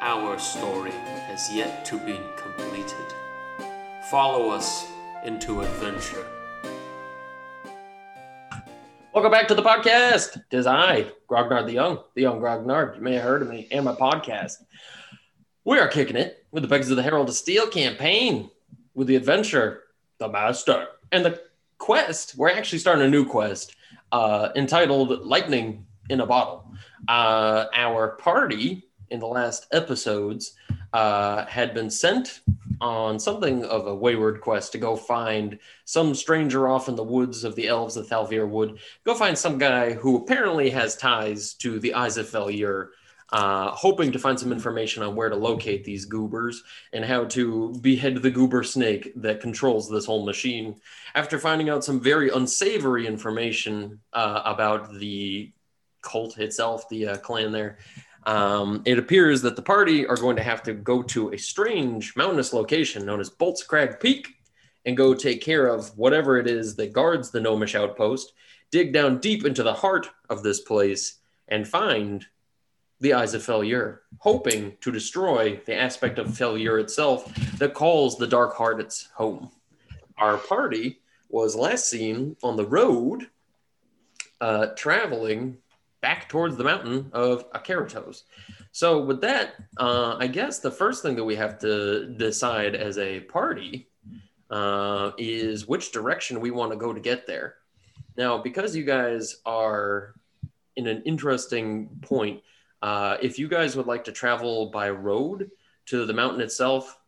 our story has yet to be completed. Follow us into adventure. Welcome back to the podcast. Tis I, Grognard the Young, the Young Grognard. You may have heard of me and my podcast. We are kicking it with the Beckons of the Herald of Steel campaign with the adventure, the Master, and the quest. We're actually starting a new quest uh, entitled Lightning in a Bottle. Uh, our party in the last episodes uh, had been sent on something of a wayward quest to go find some stranger off in the woods of the elves of Thalvir Wood. Go find some guy who apparently has ties to the Eyes of Fellier, uh, hoping to find some information on where to locate these goobers and how to behead the goober snake that controls this whole machine. After finding out some very unsavory information uh, about the cult itself, the uh, clan there, um, it appears that the party are going to have to go to a strange mountainous location known as Boltscrag Peak and go take care of whatever it is that guards the gnomish outpost, dig down deep into the heart of this place, and find the Eyes of Failure, hoping to destroy the aspect of failure itself that calls the Dark Heart its home. Our party was last seen on the road uh, traveling back towards the mountain of Akaratos. So, with that, uh, I guess the first thing that we have to decide as a party uh, is which direction we want to go to get there. Now, because you guys are in an interesting point, uh, if you guys would like to travel by road to the mountain itself,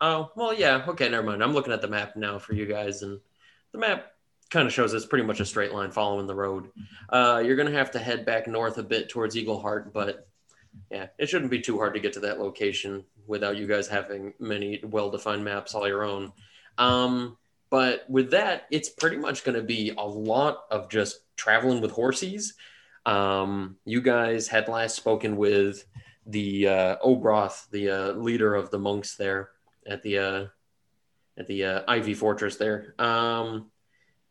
oh, well, yeah, okay, never mind. I'm looking at the map now for you guys, and the map kind of shows it's pretty much a straight line following the road. Uh, you're going to have to head back north a bit towards Eagle Heart, but yeah, it shouldn't be too hard to get to that location without you guys having many well defined maps all your own. Um, but with that, it's pretty much going to be a lot of just traveling with horses. Um, you guys had last spoken with the uh, Obroth, the uh, leader of the monks there at the uh, at the uh, Ivy Fortress there. Um,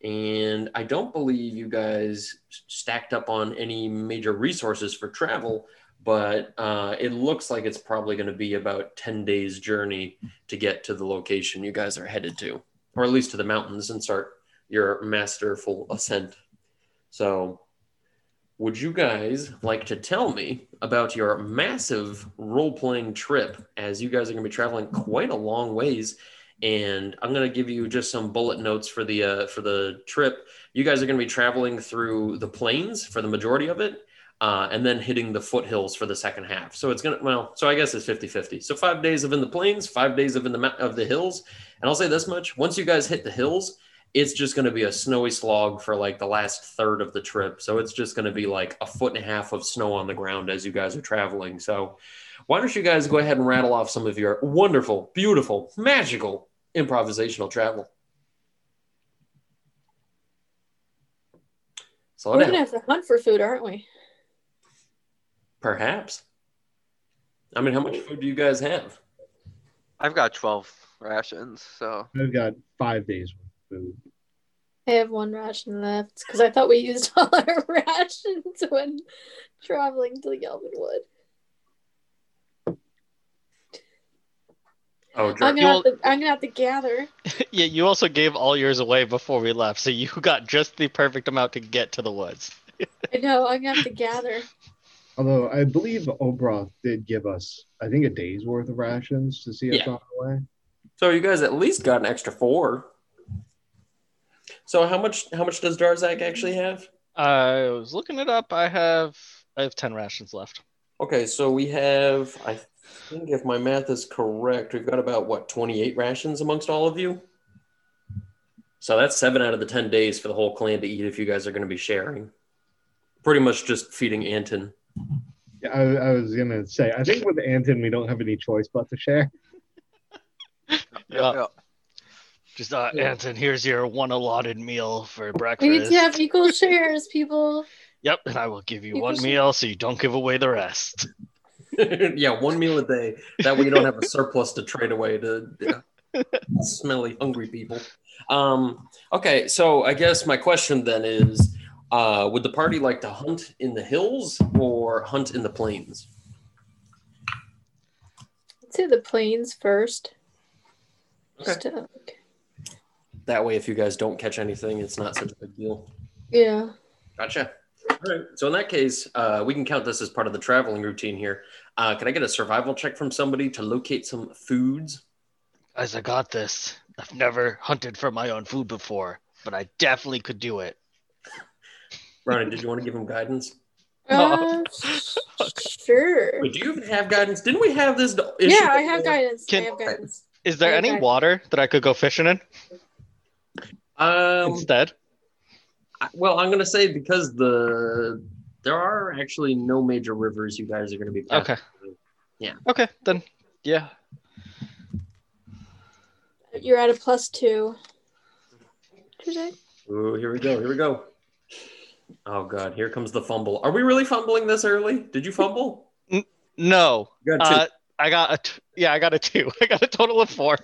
and I don't believe you guys stacked up on any major resources for travel, but uh, it looks like it's probably going to be about 10 days journey to get to the location you guys are headed to, or at least to the mountains and start your masterful ascent. So, would you guys like to tell me about your massive role playing trip as you guys are going to be traveling quite a long ways? And I'm going to give you just some bullet notes for the uh, for the trip. You guys are going to be traveling through the plains for the majority of it, uh, and then hitting the foothills for the second half. So it's going to well, so I guess it's 50-50. So five days of in the plains, five days of in the of the hills, and I'll say this much: once you guys hit the hills. It's just going to be a snowy slog for like the last third of the trip. So it's just going to be like a foot and a half of snow on the ground as you guys are traveling. So, why don't you guys go ahead and rattle off some of your wonderful, beautiful, magical improvisational travel? Slow We're down. gonna have to hunt for food, aren't we? Perhaps. I mean, how much food do you guys have? I've got 12 rations, so I've got five days worth of food. I have one ration left because I thought we used all our rations when traveling to Gelvin Wood. Oh, I'm gonna, have to, I'm gonna have to gather. yeah, you also gave all yours away before we left, so you got just the perfect amount to get to the woods. I know I'm gonna have to gather. Although I believe Obroth did give us, I think, a day's worth of rations to see us Yeah. on our way. So you guys at least got an extra four. So how much how much does Jarzak actually have? I was looking it up. I have I have ten rations left. Okay, so we have I think if my math is correct, we've got about what, 28 rations amongst all of you? So that's 7 out of the 10 days for the whole clan to eat if you guys are going to be sharing. Pretty much just feeding Anton. Yeah, I, I was gonna say, I think with Anton, we don't have any choice but to share. Yeah. Yeah. Just uh, Yeah. Anton, here's your one allotted meal for breakfast. We need to have equal shares, people. Yep, and I will give you People one should- meal so you don't give away the rest. yeah, one meal a day. That way you don't have a surplus to trade away to yeah, smelly, hungry people. Um, okay, so I guess my question then is uh, would the party like to hunt in the hills or hunt in the plains? Let's say the plains first. Okay. That way, if you guys don't catch anything, it's not such a big deal. yeah. Gotcha. All right. So in that case, uh, we can count this as part of the traveling routine here. Uh, can I get a survival check from somebody to locate some foods? Guys, I got this. I've never hunted for my own food before, but I definitely could do it. Ronnie, did you want to give him guidance? Uh, sure. Wait, do you even have guidance? Didn't we have this issue? Yeah, I have guidance. Can- I have guidance. Is there any Okay. water that I could go fishing in Um, instead? I- well, I'm gonna say because the there are actually no major rivers you guys are gonna be passing Okay. through. Yeah. Okay, then yeah. You're at a plus two. Tuesday? Ooh, here we go. Here we go. Oh god, here comes the fumble. Are we really fumbling this early? Did you fumble? No. You got two. Uh, I got a t- yeah, I got a two. I got a total of four.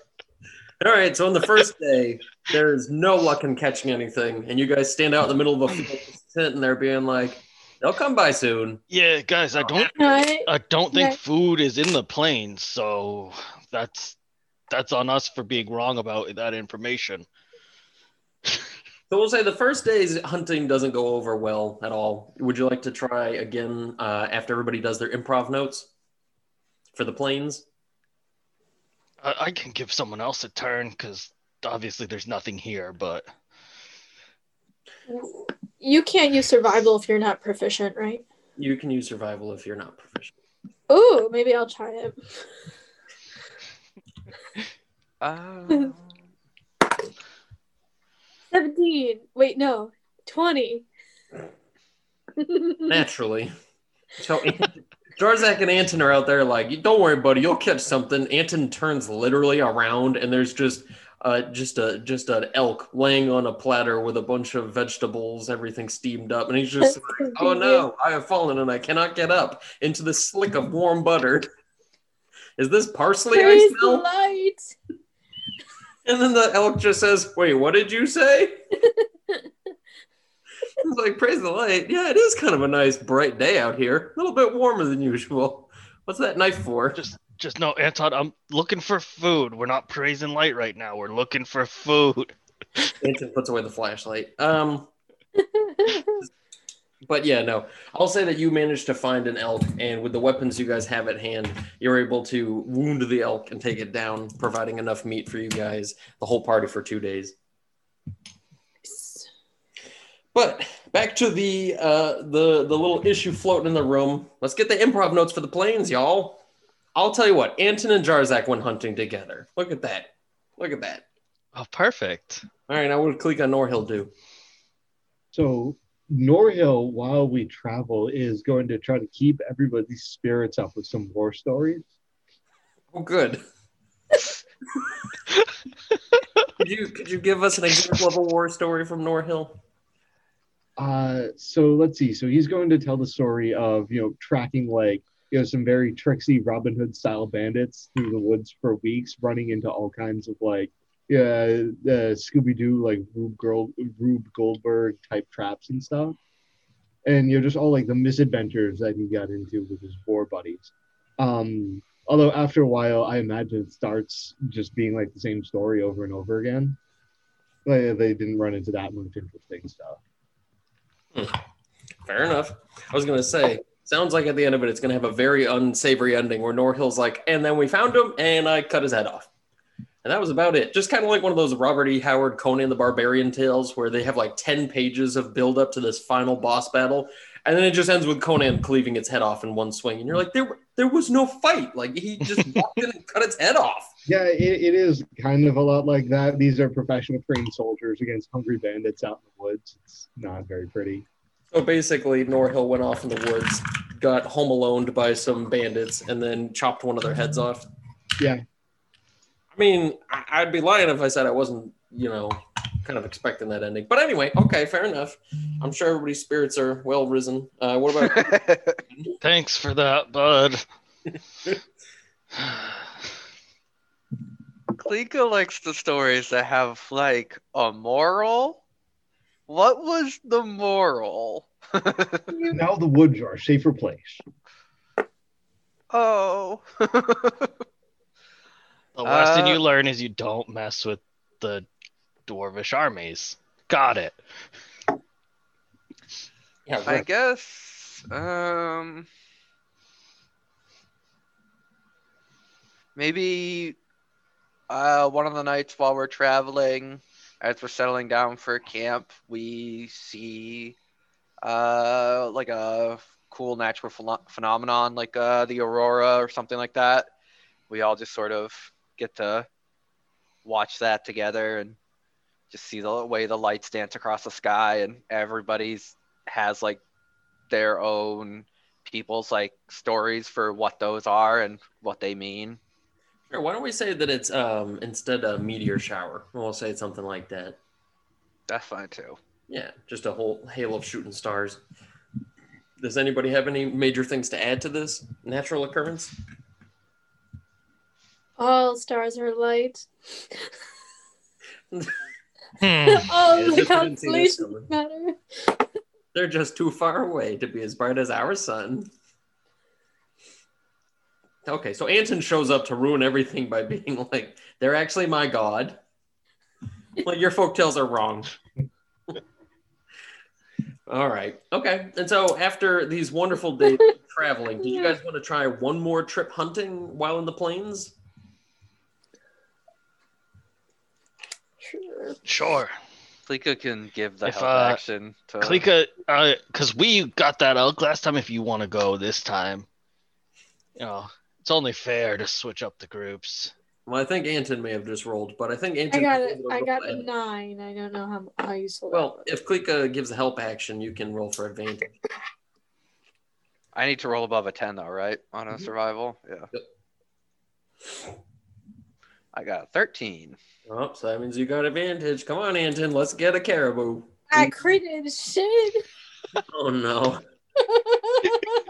All right, so on the first day, there's no luck in catching anything, and you guys stand out in the middle of a tent, and they're being like, "They'll come by soon." Yeah, guys, I don't Right. I don't think Okay. food is in the plane, so that's that's on us for being wrong about that information. So we'll say the first day's hunting doesn't go over well at all. Would you like to try again uh, after everybody does their improv notes for the planes? I, I can give someone else a turn because obviously there's nothing here, but You can't use survival if you're not proficient, right? You can use survival if you're not proficient. Ooh, maybe I'll try it. Uh, 17. Wait, no. 20. Naturally. So Jarzak and Anton are out there like, don't worry, buddy, you'll catch something. Anton turns literally around and there's just uh, just a just an elk laying on a platter with a bunch of vegetables, everything steamed up, and he's just like, "Oh no, I have fallen and I cannot get up into the slick of warm butter." Is this parsley I Praise the smell? light. And then the elk just says, "Wait, what did you say?" It's like, "Praise the light." Yeah, it is kind of a nice bright day out here. A little bit warmer than usual. What's that knife for? just just no, Anton, I'm looking for food. We're not praising light right now. We're looking for food. Anton puts away the flashlight. Um, but yeah, no, I'll say that you managed to find an elk, and with the weapons you guys have at hand, you're able to wound the elk and take it down, providing enough meat for you guys, the whole party for two days. But back to the uh, the the little issue floating in the room. Let's get the improv notes for the planes, y'all. I'll tell you what, Anton and Jarzak went hunting together. Look at that. Look at that. Oh, perfect. All right, now what did Click on Norhill do? So Norhill, while we travel, is going to try to keep everybody's spirits up with some war stories. Oh, good. could you could you give us an example of a war story from Norhill? Uh, so let's see. So he's going to tell the story of you know tracking like you know some very tricksy Robin Hood style bandits through the woods for weeks, running into all kinds of like yeah the Scooby Doo like Rube Girl Rube Goldberg type traps and stuff, and you know just all like the misadventures that he got into with his war buddies. Um, although after a while, I imagine it starts just being like the same story over and over again. Like, they didn't run into that much interesting stuff. Fair enough. I was gonna say, Sounds like at the end of it, it's going to have a very unsavory ending where Norhill's like, and then we found him and I cut his head off. And that was about it. Just kind of like one of those Robert E. Howard Conan the Barbarian tales where they have like 10 pages of build up to this final boss battle. And then it just ends with Conan cleaving its head off in one swing. And you're like, there, there was no fight. Like he just walked in and cut its head off. Yeah, it, it is kind of a lot like that. These are professional trained soldiers against hungry bandits out in the woods. It's not very pretty. So basically, Norhill went off in the woods, got home aloned by some bandits, and then chopped one of their heads off. Yeah. I mean, I- I'd be lying if I said I wasn't, you know, kind of expecting that ending. But anyway, okay, fair enough. I'm sure everybody's spirits are well risen. Uh, what about Thanks for that, bud. Klika likes the stories that have like a moral. What was the moral? Now the woods are a safer place. oh. The lesson Uh, you learn is you don't mess with the dwarvish armies. Got it. yeah, I Rick, guess um maybe uh one of the nights while we're traveling as we're settling down for camp we see uh like a cool natural phen- phenomenon like uh the aurora or something like that we all just sort of get to watch that together and just see the way the lights dance across the sky and everybody's has like their own people's like stories for what those are and what they mean. Sure, why don't we say that it's um instead a meteor shower? We'll say something like that. That's fine too. Yeah, just a whole hail of shooting stars. Does anybody have any major things to add to this natural occurrence? All stars are light. Hmm. All Yeah, the just didn't see this constellations matter. They're just too far away to be as bright as our sun. Okay, so Anton shows up to ruin everything by being like, they're actually my god. Well, your folktales are wrong. All right. Okay. And so after these wonderful days traveling, did you guys want to try one more trip hunting while in the plains? Sure. Sure. Klika can give the If, help uh, action to Klika, uh, because we got that elk last time. If you want to go this time, you know, it's only fair to switch up the groups. Well, I think Anton may have just rolled, but I think Anton. I got was it. I got a nine. I don't know how how useful. that Well, if Klika gives a help action, you can roll for advantage. I need to roll above a 10 though, right? On a Mhm. survival? Yeah. I got a 13. Oh, so that means you got advantage. Come on, Anton, let's get a caribou. I critted shit. Oh no.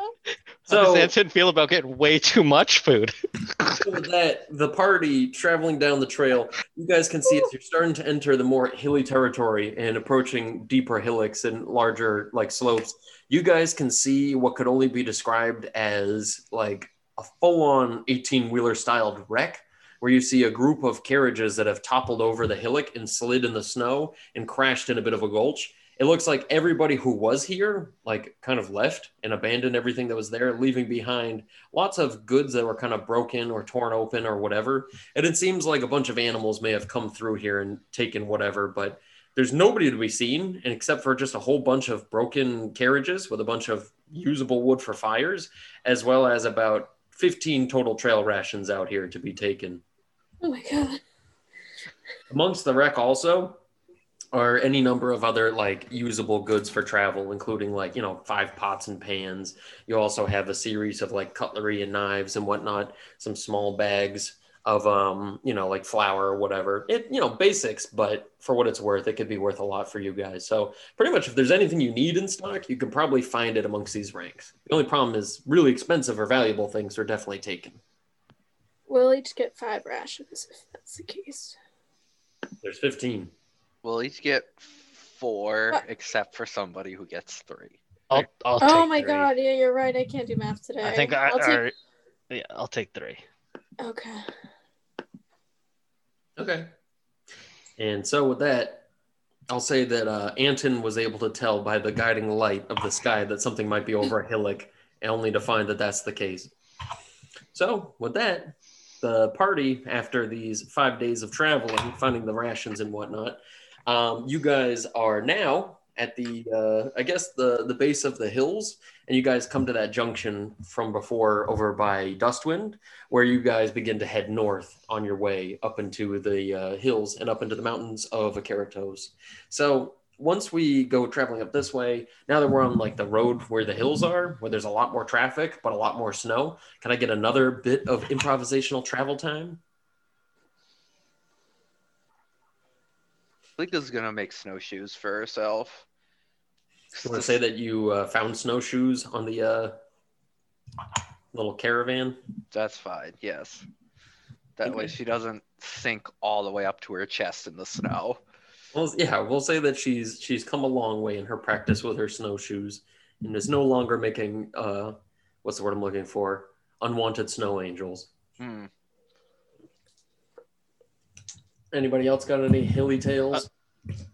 How So does Anton feel about getting way too much food? that, the party traveling down the trail, you guys can see as you're starting to enter the more hilly territory and approaching deeper hillocks and larger like slopes. You guys can see what could only be described as like a full-on 18-wheeler styled wreck where you see a group of carriages that have toppled over the hillock and slid in the snow and crashed in a bit of a gulch. It looks like everybody who was here, like, kind of left and abandoned everything that was there, leaving behind lots of goods that were kind of broken or torn open or whatever. And it seems like a bunch of animals may have come through here and taken whatever, but there's nobody to be seen, and except for just a whole bunch of broken carriages with a bunch of usable wood for fires, as well as about 15 total trail rations out here to be taken. oh my god. Amongst the wreck also are any number of other like usable goods for travel, including like, you know, five pots and pans. You also have a series of like cutlery and knives and whatnot, some small bags of um, you know, like flour or whatever. It, you know, basics, but for what it's worth, it could be worth a lot for you guys. So pretty much if there's anything you need in stock, you can probably find it amongst these ranks. The only problem is really expensive or valuable things are definitely taken. We'll each get five rations if that's the case. There's 15. We'll each get four, What? except for somebody who gets three. I'll, I'll Oh take my three. god, yeah, you're right. I can't do math today. I think I, I'll take. or- yeah, I'll take three. Okay. Okay. And so with that, I'll say that uh, Anton was able to tell by the guiding light of the sky that something might be over a hillock only to find that that's the case. So, with that, the party, after these five days of traveling, finding the rations and whatnot, um, you guys are now at the, uh, I guess, the, the base of the hills, and you guys come to that junction from before over by Dustwind, where you guys begin to head north on your way up into the uh, hills and up into the mountains of Akaratos. So, once we go traveling up this way, now that we're on like the road where the hills are, where there's a lot more traffic but a lot more snow, can I get another bit of improvisational travel time? Lika's gonna make snowshoes for herself. You want to say that you uh, found snowshoes on the uh, little caravan? That's fine. Yes. That way she doesn't sink all the way up to her chest in the snow. Well, yeah, we'll say that she's she's come a long way in her practice with her snowshoes and is no longer making uh, what's the word I'm looking for? Unwanted snow angels. Hmm. Anybody else got any hilly tales?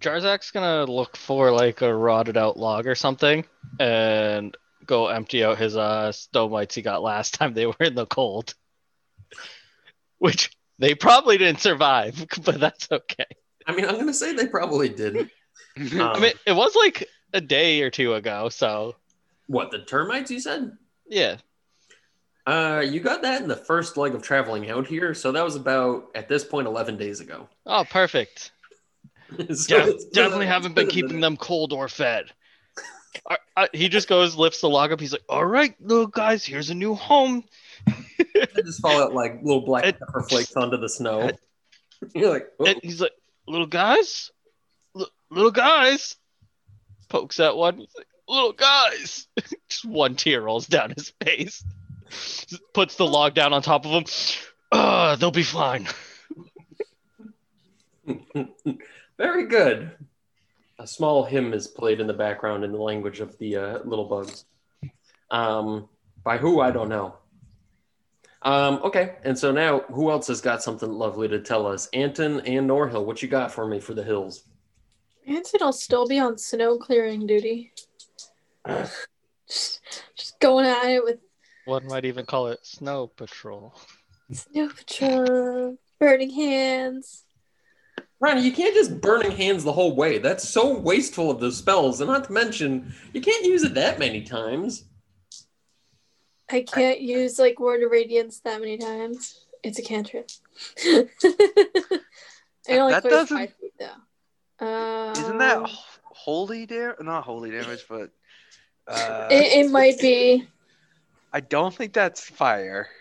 Jarzak's gonna look for like a rotted out log or something and go empty out his uh stomites he got last time they were in the cold. Which they probably didn't survive, but that's okay. I mean, I'm gonna say they probably didn't. I Um, mean, it was like a day or two ago, so what the termites? You said? yeah. Uh, you got that in the first leg of traveling out here, so that was about at this point 11 days ago. Oh, perfect. So Def- definitely haven't been keeping them cold or fed. I, I, he just goes, lifts the log up. He's like, "All right, little guys, here's a new home." They just fall out like little black It- pepper flakes onto the snow. You're like. And he's like, "Little guys, L- little guys." Pokes at one. He's like, "Little guys." just one tear rolls down his face. Puts the log down on top of them. Uh, they'll be fine. Very good. A small hymn is played in the background in the language of the uh, little bugs. Um, by who, I don't know. Um, okay, and so now who else has got something lovely to tell us? Anton and Norhill, what you got for me for the hills? Anton will still be on snow clearing duty. Just, just going at it with One might even call it snow patrol. snow patrol, burning hands. Ronnie, you can't just burning hands the whole way. That's so wasteful of the spells, and not to mention, you can't use it that many times. I can't use like word of radiance that many times. It's a cantrip. it only That clears doesn't- five feet though. Um, Isn't that holy damage? Not holy damage, but uh, It, it might be I don't think that's fire.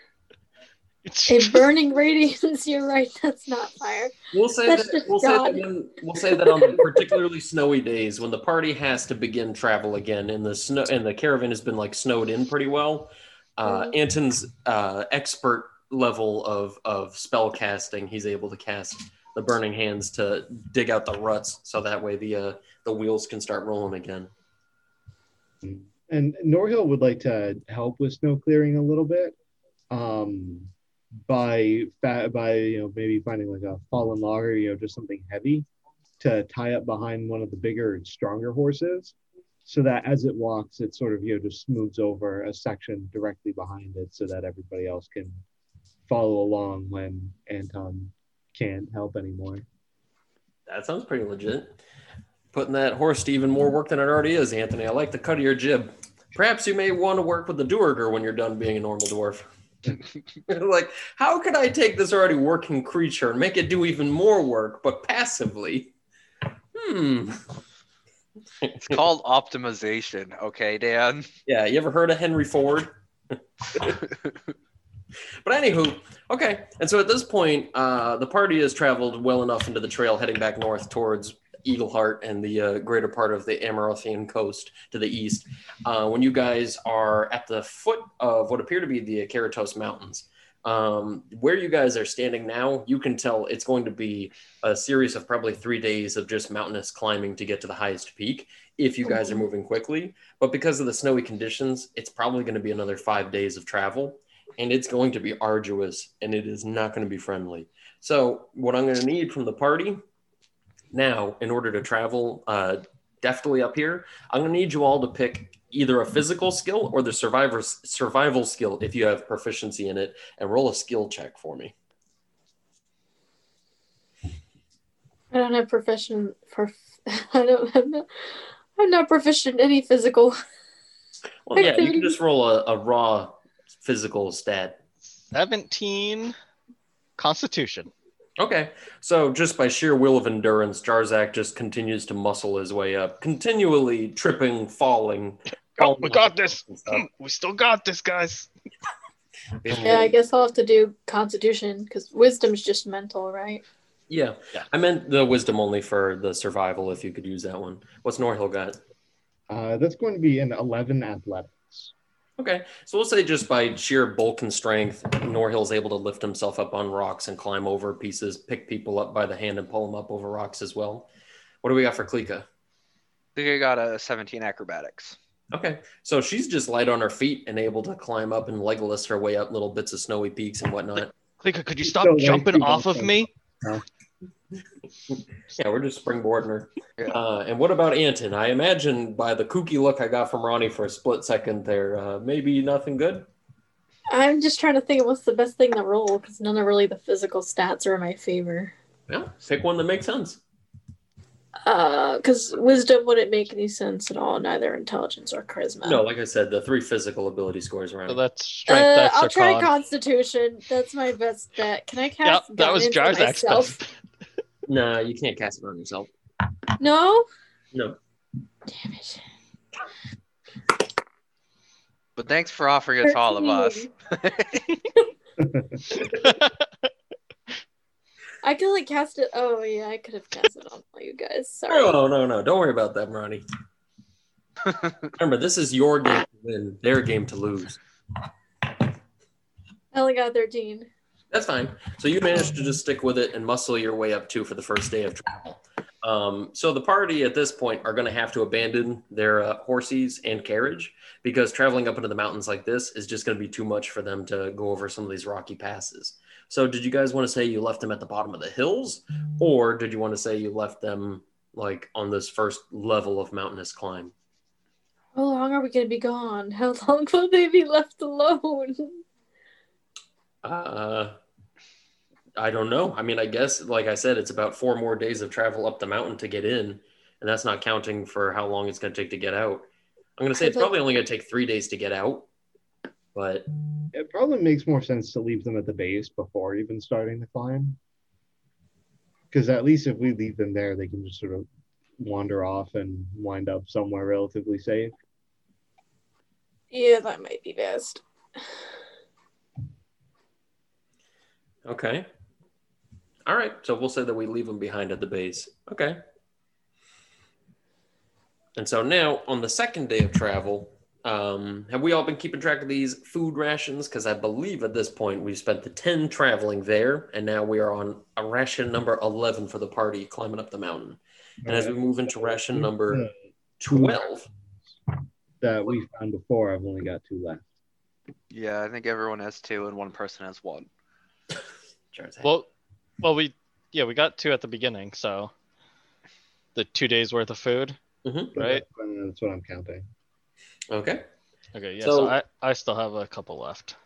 It's a burning radiance. You're right. That's not fire. We'll say That's that we'll say that, God. when, we'll say that on the particularly snowy days when the party has to begin travel again and the snow and the caravan has been like snowed in pretty well. Uh. Anton's uh, expert level of of spell casting, he's able to cast the burning hands to dig out the ruts, so that way the uh, the wheels can start rolling again. And Norhill would like to help with snow clearing a little bit, um, by fa- by you know maybe finding like a fallen log or you know just something heavy to tie up behind one of the bigger and stronger horses, so that as it walks, it sort of you know just moves over a section directly behind it, so that everybody else can follow along when Anton can't help anymore. That sounds pretty legit. Putting that horse to even more work than it already is, Anthony. I like the cut of your jib. Perhaps you may want to work with the Duergar when you're done being a normal dwarf. like, how could I take this already working creature and make it do even more work, but passively? Hmm. It's called optimization. Okay, Dan. Yeah, you ever heard of Henry Ford? But anywho, okay. And so at this point, uh, the party has traveled well enough into the trail, heading back north towards Eagleheart and the uh, greater part of the Amerothian coast to the east. Uh, when you guys are at the foot of what appear to be the Keratos Mountains, um, where you guys are standing now, you can tell it's going to be a series of probably three days of just mountainous climbing to get to the highest peak if you guys are moving quickly. But because of the snowy conditions, it's probably going to be another five days of travel and it's going to be arduous and it is not going to be friendly. So, what I'm going to need from the party now, in order to travel uh, deftly up here. I'm gonna need you all to pick either a physical skill or the survivor's survival skill if you have proficiency in it, and roll a skill check for me. I don't have proficient for. I don't. I'm not. I'm not proficient in any physical. Well, yeah, you can just roll a, a raw physical stat. 17 Constitution. Okay, so just by sheer will of endurance, Jarzak just continues to muscle his way up, continually tripping, falling. Oh, we got this. We still got this, guys. Yeah, I guess I'll have to do Constitution because Wisdom's just mental, right? Yeah. Yeah. I meant the wisdom only for the survival, if you could use that one. What's Norhill got? Uh, that's going to be an 11 athletics. Okay, so we'll say just by sheer bulk and strength, Norhill's able to lift himself up on rocks and climb over pieces, pick people up by the hand and pull them up over rocks as well. What do we got for Klika? I think I got a 17 acrobatics. Okay, so she's just light on her feet and able to climb up and Legolas her way up little bits of snowy peaks and whatnot. Klika, could you stop So, jumping off of me? Yeah, we're just springboarding her. Yeah. Uh, and what about Anton? I imagine by the kooky look I got from Ronnie for a split second there, uh, maybe nothing good. I'm just trying to think of what's the best thing to roll because none of really the physical stats are in my favor. Yeah, pick one that makes sense. Uh, because Wisdom wouldn't make any sense at all, neither intelligence or charisma. No, like I said, the three physical ability scores around. So that's strength. Uh, that's I'll try con. Constitution. That's my best bet. Can I cast? Yep, cast? that was guidance on myself? Best. Nah, you can't cast it on yourself. No. No. Damn it. But thanks for offering it to all of us. I could like cast it. Oh yeah, I could have cast it on all you guys. Sorry. No, no, no. Don't worry about that, Ronnie. Remember, this is your game to win, their game to lose. I only got thirteen. That's fine. So you managed to just stick with it and muscle your way up too for the first day of travel. Um, so the party at this point are going to have to abandon their uh, horses and carriage because traveling up into the mountains like this is just going to be too much for them to go over some of these rocky passes. So did you guys want to say you left them at the bottom of the hills, or did you want to say you left them like on this first level of mountainous climb? How long are we gonna be gone? How long will they be left alone? Uh, I don't know. I mean, I guess, like I said, it's about four more days of travel up the mountain to get in, and that's not counting for how long it's going to take to get out. I'm going to say it's probably only going to take three days to get out, but It probably makes more sense to leave them at the base before even starting the climb. Because at least if we leave them there, they can just sort of wander off and wind up somewhere relatively safe. Yeah, that might be best. Okay. All right. So we'll say that we leave them behind at the base. Okay. And so now on the second day of travel, um, have we all been keeping track of these food rations? Because I believe at this point we've spent the 10 traveling there, and now we are on a ration number 11 for the party climbing up the mountain. And as we move into ration number Uh, 12, that we found before, I've only got two left. Yeah, I think everyone has two and one person has one. Jared's Well, well, we yeah we got two at the beginning, so the two days worth of food. Mhm. Right. That's what- I'm counting. Okay. Okay, yeah. So- So, I I still have a couple left.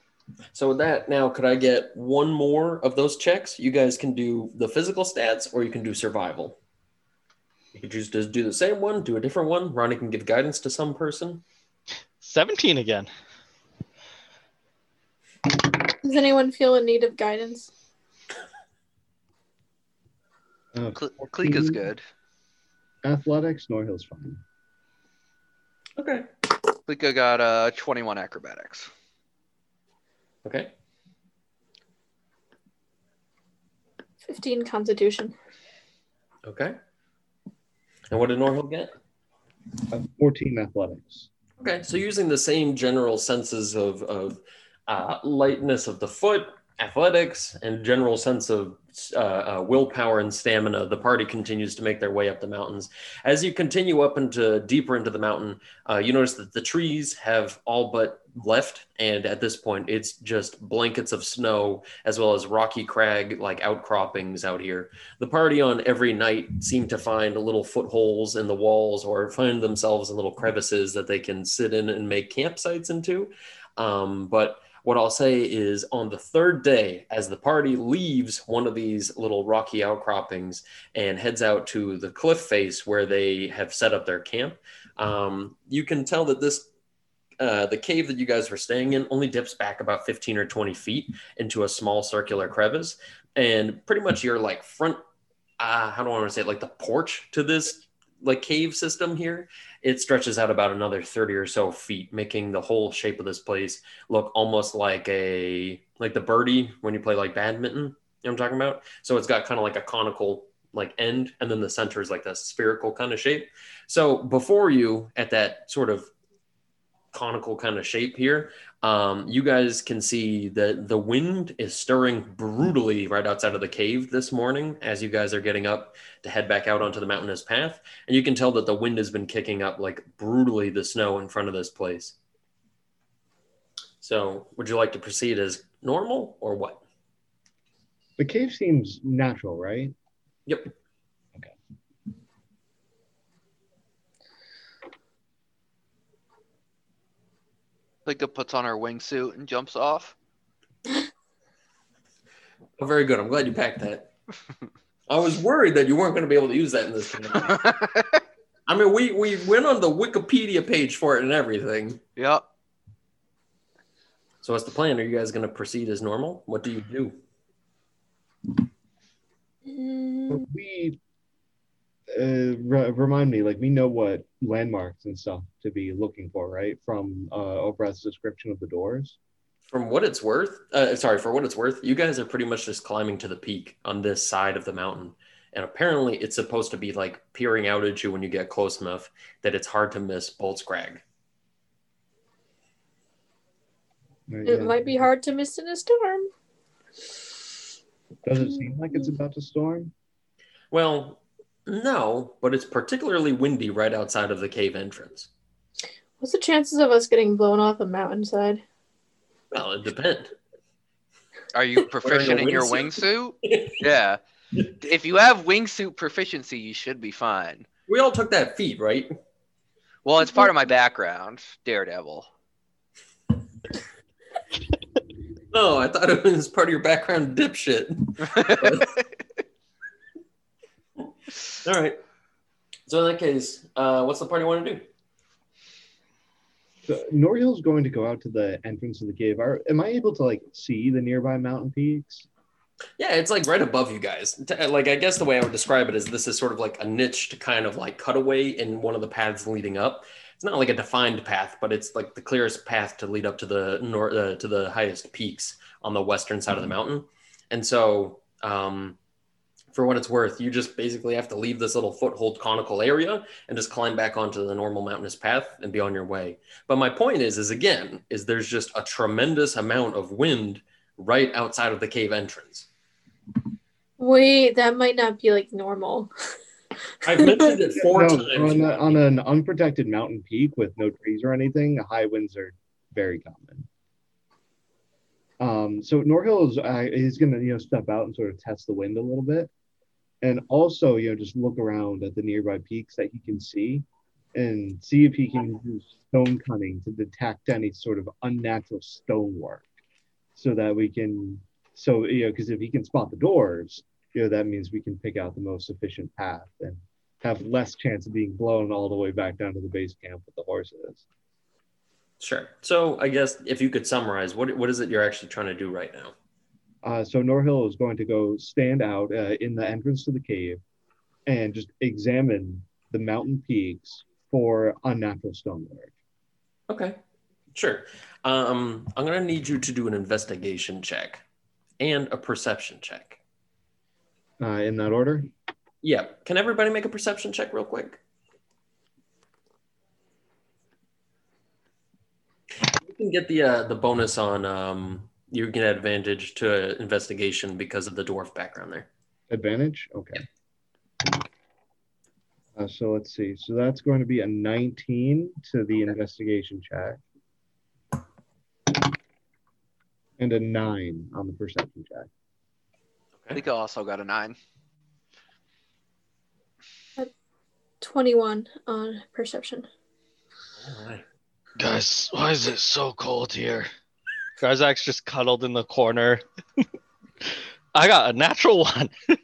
So with that, now could I get one more of those checks? You guys can do the physical stats, or you can do survival. You can choose to do the same one, do a different one. Ronnie can give guidance to some person. Seventeen again. Does anyone feel in need of guidance? Uh, Cle- Cleek is good. Athletics, Norhill's fine. Okay. Klika got uh 21 acrobatics. Okay. Fifteen Constitution. Okay. And what did Norhill get? Uh, 14 athletics. Okay, so using the same general senses of, of uh, lightness of the foot, athletics and general sense of uh, uh, willpower and stamina, the party continues to make their way up the mountains. As you continue up into deeper into the mountain, uh, you notice that the trees have all but left, and at this point, it's just blankets of snow as well as rocky crag like outcroppings out here. The party on every night seem to find little footholds in the walls or find themselves in little crevices that they can sit in and make campsites into. Um, but what I'll say is on the third day, as the party leaves one of these little rocky outcroppings and heads out to the cliff face where they have set up their camp, um, you can tell that this. Uh, the cave that you guys were staying in only dips back about 15 or 20 feet into a small circular crevice. And pretty much your like front, uh, how do I want to say it, like the porch to this like cave system here it stretches out about another 30 or so feet making the whole shape of this place look almost like a like the birdie when you play like badminton you know what i'm talking about? So it's got kind of like a conical like end and then the center is like a spherical kind of shape. So before you at that sort of conical kind of shape here um, you guys can see that the wind is stirring brutally right outside of the cave this morning as you guys are getting up to head back out onto the mountainous path. And you can tell that the wind has been kicking up like brutally the snow in front of this place. So, would you like to proceed as normal or what? The cave seems natural, right? Yep. Linka puts on her wingsuit and jumps off. Oh, very good. I'm glad you packed that. I was worried that you weren't going to be able to use that in this. I mean, we we went on the Wikipedia page for it and everything. yep. So what's the plan? Are you guys going to proceed as normal? What do you do? Mm, We uh, re- remind me, like we know what landmarks and stuff to be looking for, right? From uh, Obroth's description of the doors. From what it's worth, uh, sorry, for what it's worth, you guys are pretty much just climbing to the peak on this side of the mountain. And apparently, it's supposed to be like peering out at you when you get close enough that it's hard to miss Boltscrag. Right, it yeah. might be hard to miss in a storm. Does it seem like it's about to storm? Well, no, but it's particularly windy right outside of the cave entrance. What's the chances of us getting blown off a mountainside? Well, it depends. Are you proficient in your wingsuit? wingsuit? yeah. If you have wingsuit proficiency, you should be fine. We all took that feat, right? Well, it's part of my background, Daredevil. No, oh, I thought it was part of your background, dipshit. All right. So in that case, uh, what's the party want to do? So Norhill's going to go out to the entrance of the cave. Are, am I able to like see the nearby mountain peaks? Yeah, it's like right above you guys. Like I guess the way I would describe it is this is sort of like a niche to kind of like cutaway in one of the paths leading up. It's not like a defined path, but it's like the clearest path to lead up to the north uh, to the highest peaks on the western side of the mountain. And so, um, for what it's worth, you just basically have to leave this little foothold conical area and just climb back onto the normal mountainous path and be on your way. But my point is, is again, is there's just a tremendous amount of wind right outside of the cave entrance. Wait, that might not be like normal. I've mentioned it four No, times. on, a- on an unprotected mountain peak with no trees or anything, high winds are very common. Um, so Norhill is uh, he's gonna you know step out and sort of test the wind a little bit, and also you know just look around at the nearby peaks that he can see, and see if he can use stone cunning to detect any sort of unnatural stonework, so that we can so you know because if he can spot the doors, you know that means we can pick out the most efficient path and have less chance of being blown all the way back down to the base camp with the horses. Sure. So I guess if you could summarize, what what is it you're actually trying to do right now? Uh, so Norhill is going to go stand out uh, in the entrance to the cave and just examine the mountain peaks for unnatural stonework. Okay. Sure. Um, I'm gonna need you to do an investigation check and a perception check. Uh, in that order, Yeah. Can everybody make a perception check real quick? You can get the uh, the bonus on um, you get advantage to investigation because of the dwarf background there. Advantage? Okay. Uh, so let's see. So that's going to be a 19 to the investigation check. And a 9 on the perception check. Lika also got a nine. 21 on perception. All right. Guys, why is it so cold here? Jarzak's just cuddled in the corner. I got a natural one.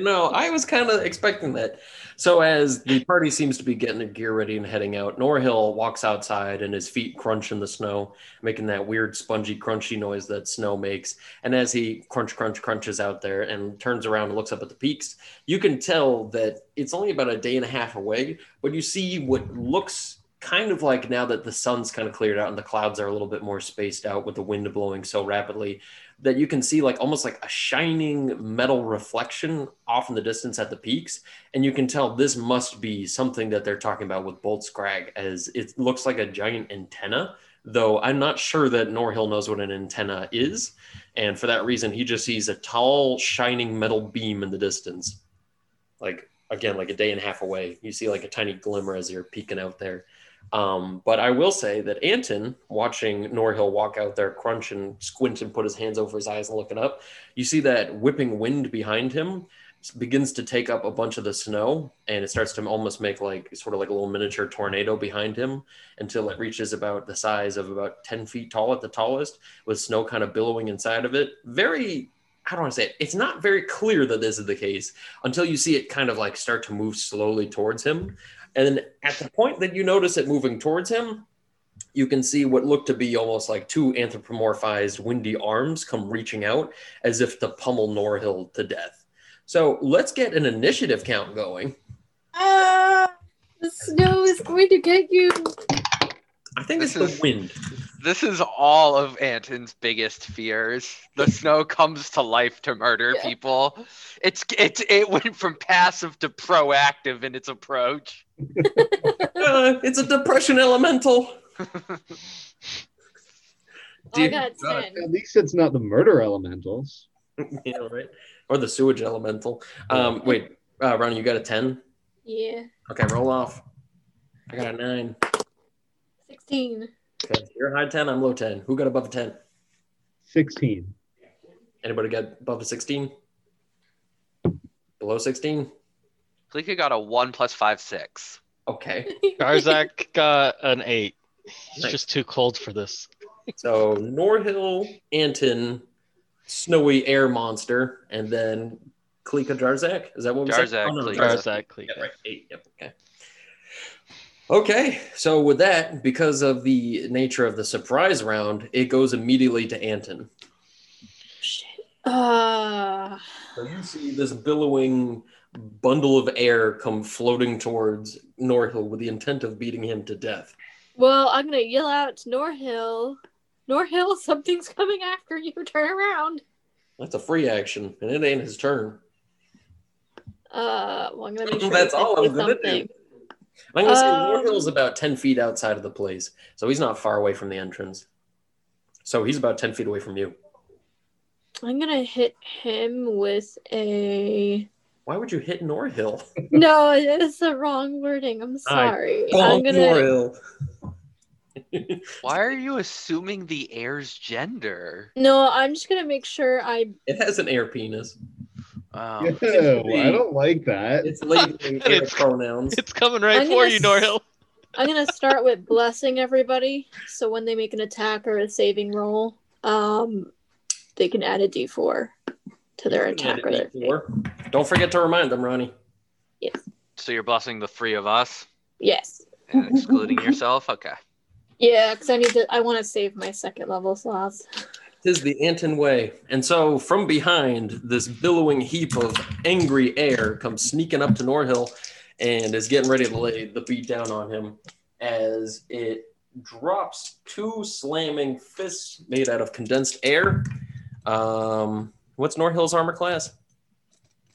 No, I was kind of expecting that. So as the party seems to be getting their gear ready and heading out, Norhill walks outside and his feet crunch in the snow, making that weird spongy crunchy noise that snow makes. And as he crunch crunch crunches out there and turns around and looks up at the peaks, you can tell that it's only about a day and a half away, but you see what looks kind of like now that the sun's kind of cleared out and the clouds are a little bit more spaced out with the wind blowing so rapidly that you can see like almost like a shining metal reflection off in the distance at the peaks. And you can tell this must be something that they're talking about with Boltscrag as it looks like a giant antenna though i'm not sure that norhill knows what an antenna is. And for that reason he just sees a tall shining metal beam in the distance. Like again like a day and a half away. You see like a tiny glimmer as you're peeking out there um, but I will say that Anton, watching Norhill walk out there, crunch and squint and put his hands over his eyes and looking up, you see that whipping wind behind him begins to take up a bunch of the snow and it starts to almost make like sort of like a little miniature tornado behind him until it reaches about the size of about 10 feet tall at the tallest with snow kind of billowing inside of it. Very I want to say it? It's not very clear that this is the case until you see it kind of like start to move slowly towards him. And then at the point that you notice it moving towards him, you can see what looked to be almost like two anthropomorphized windy arms come reaching out as if to pummel Norhill to death. So let's get an initiative count going. Ah, the snow is going to get you. I think This it's is- the wind. This is all of Anton's biggest fears. The snow comes to life to murder Yeah. people. It's it's it went from passive to proactive in its approach. Uh, it's a depression elemental. Oh, I got God. 10. At least it's not the murder elementals. yeah, right. Or the sewage elemental. Um, wait, uh, Ronnie, you got a 10? Yeah. Okay, roll off. I got a 9. 16. Okay, you're high 10, I'm low 10. Who got above a 10? 16. Anybody got above a 16? Below 16? Lika got a one plus five six. Okay. Garzak got an eight. He's Nice. just too cold for this. So Norhill, Anton, Snowy Air Monster, and then Klika Jarzak. Is that what we said? Jarzak, Oh, no, Klika. Jarzak. Garzak, Yeah, right. Eight. Yep. Okay. Okay. So with that, because of the nature of the surprise round, it goes immediately to Anton. Shit. Uh, So you see this billowing bundle of air come floating towards Norhill with the intent of beating him to death. well, I'm going to yell out to Norhill. Norhill, something's coming after you. Turn around. That's a free action, and it ain't his turn. Uh, well, I'm going to make sure That's all I'm gonna do. Something. I'm gonna say Um, Norhill's about ten feet outside of the place, so he's not far away from the entrance. So he's about ten feet away from you. I'm going to hit him with a. Why would you hit Norhill? No, it's the wrong wording. I'm sorry. I'm gonna. Norhill. Why are you assuming the heir's gender? No, I'm just gonna make sure I. It has an air penis. Ew, to I don't like that. It's labeling It's- pronouns. It's coming right I'm for you, s- Norhill. I'm gonna start with blessing everybody. So when they make an attack or a saving roll, um, they can add a D4 to their You can add attack or their. D4. Don't forget to remind them, Ronnie. Yes. So you're blessing the three of us Yes. and excluding yourself? Okay. Yeah, because I need to. I want to save my second level slots. Tis the Anton way. And so from behind, this billowing heap of angry air comes sneaking up to Norhill and is getting ready to lay the beat down on him as it drops two slamming fists made out of condensed air. Um, what's Norhill's armor class?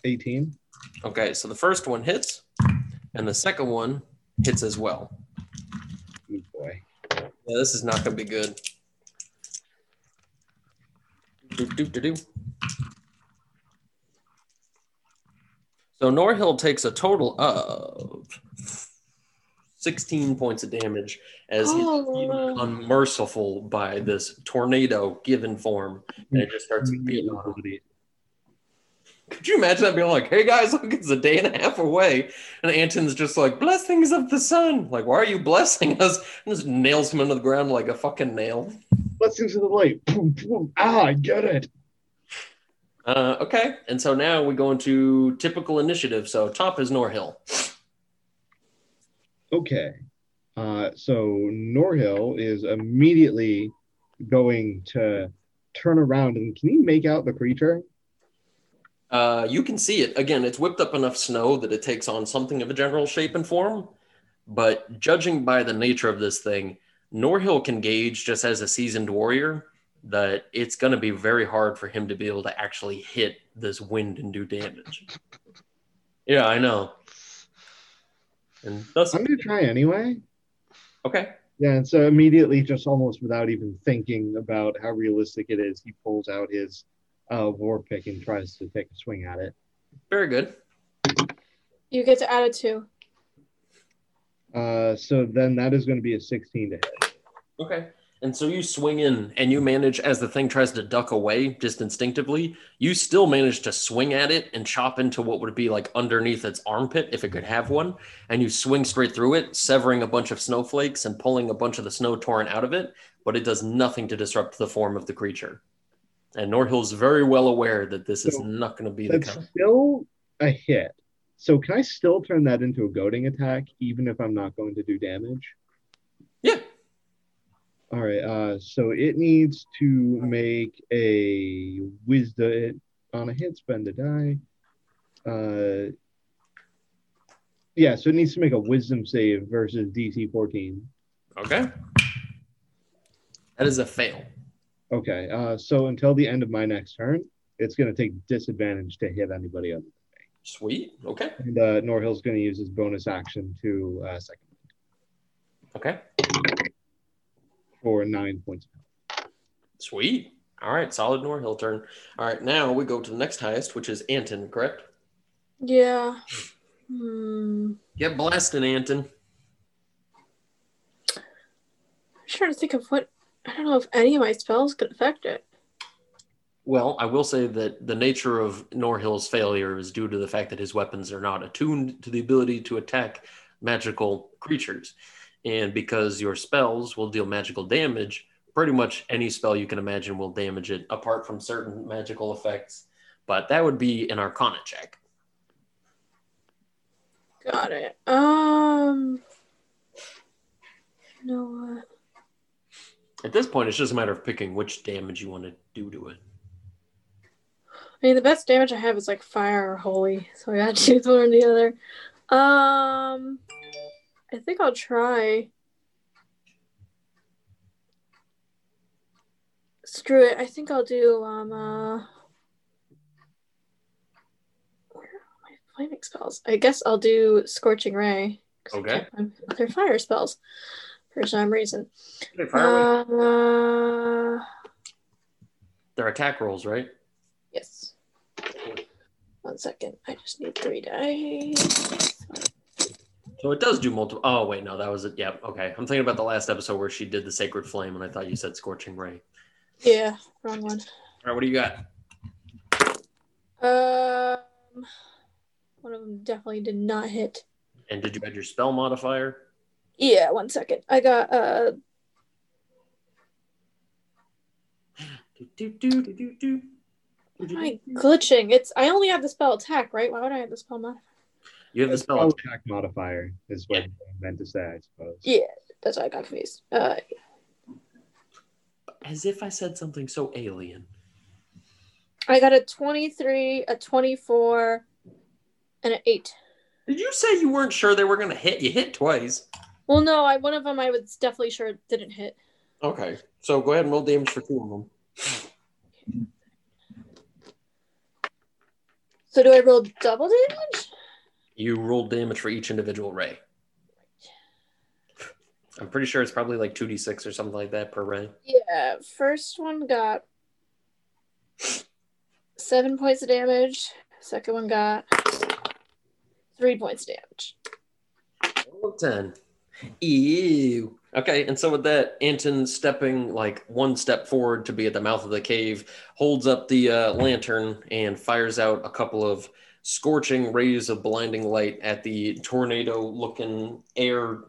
18. Okay, so the first one hits, and the second one hits as well. Oh boy. Yeah, this is not going to be good. Do, do, do, do. So Norhill takes a total of 16 points of damage as he's Oh. unmerciful by this tornado given form. And it just starts beating on him. Could you imagine that being like, hey guys, look, it's a day and a half away. And Anton's just like, blessings of the sun. Like, why are you blessing us? And just nails him into the ground like a fucking nail. Blessings of the light. Boom, boom. Ah, I get it. Uh, okay. And so now we go into typical initiative. So top is Norhill. Okay. Uh, so Norhill is immediately going to turn around and can you make out the creature? Uh, you can see it. Again, it's whipped up enough snow that it takes on something of a general shape and form. But judging by the nature of this thing, Norhill can gauge just as a seasoned warrior that it's going to be very hard for him to be able to actually hit this wind and do damage. Yeah, I know. And thus, I'm gonna try anyway. okay. Yeah, and so immediately, just almost without even thinking about how realistic it is, he pulls out his uh, war pick and tries to take a swing at it. Very good. You get to add a two. Uh, so then that is going to be a 16 to hit. Okay. And so you swing in and you manage, as the thing tries to duck away just instinctively, you still manage to swing at it and chop into what would be like underneath its armpit if it could have one. And you swing straight through it, severing a bunch of snowflakes and pulling a bunch of the snow torn out of it, but it does nothing to disrupt the form of the creature. And Norhill's very well aware that this is not going to be the kind. still a hit. So can I still turn that into a goading attack, even if I'm not going to do damage? Yeah. All right. Uh, so it needs to make a wisdom it, on a hit, spend a die. Uh, yeah. So it needs to make a wisdom save versus DC 14. Okay. That is a fail. Okay. Uh, so until the end of my next turn, it's going to take disadvantage to hit anybody else. Sweet. Okay. And uh, Norhill's going to use his bonus action to uh, second Okay. for nine points. Sweet. All right. Solid Norhill turn. All right. Now we go to the next highest, which is Anton, correct? Yeah. Hmm. Get blasted, Anton. I'm trying to think of what. I don't know if any of my spells could affect it. Well, I will say that the nature of Norhill's failure is due to the fact that his weapons are not attuned to the ability to attack magical creatures. And because your spells will deal magical damage, pretty much any spell you can imagine will damage it, apart from certain magical effects. But that would be an Arcana check. Got it. Um. You know what? At this point, it's just a matter of picking which damage you want to do to it. I mean, the best damage I have is like fire or holy, so I gotta choose one or the other. Um, I think I'll try. Screw it. I think I'll do um. Uh, where are my flaming spells? I guess I'll do scorching ray. Okay. They're fire spells, for some reason. Okay, fire away. Uh, They're attack rolls, right? yes. One second. I just need three dice. So it does do multiple. Oh wait, no, that was it. Yep. Okay, I'm thinking about the last episode where she did the sacred flame, and I thought you said scorching ray. Yeah, wrong one. All right, what do you got? Um, one of them definitely did not hit. And did you add your spell modifier? Yeah, one second. I got uh Do, do, do, do, do, do. am I glitching? It's I only have the spell attack, right? Why would I have the spell mod? You have the Spell spell. attack modifier is what I meant to say, I suppose. Yeah, that's why I got confused. Uh As if I said something so alien. I got a 23, a 24, and an 8. Did you say you weren't sure they were going to hit? You hit twice. Well, no, I one of them I was definitely sure didn't hit. Okay, so go ahead and roll damage for two of them. So do I roll double damage? You roll damage for each individual ray. I'm pretty sure it's probably like 2d6 or something like that per ray. Yeah, first one got seven points of damage. Second one got three points of damage. Roll of 10. Ew. Okay, and so with that, Anton stepping like one step forward to be at the mouth of the cave, holds up the uh, lantern and fires out a couple of scorching rays of blinding light at the tornado looking air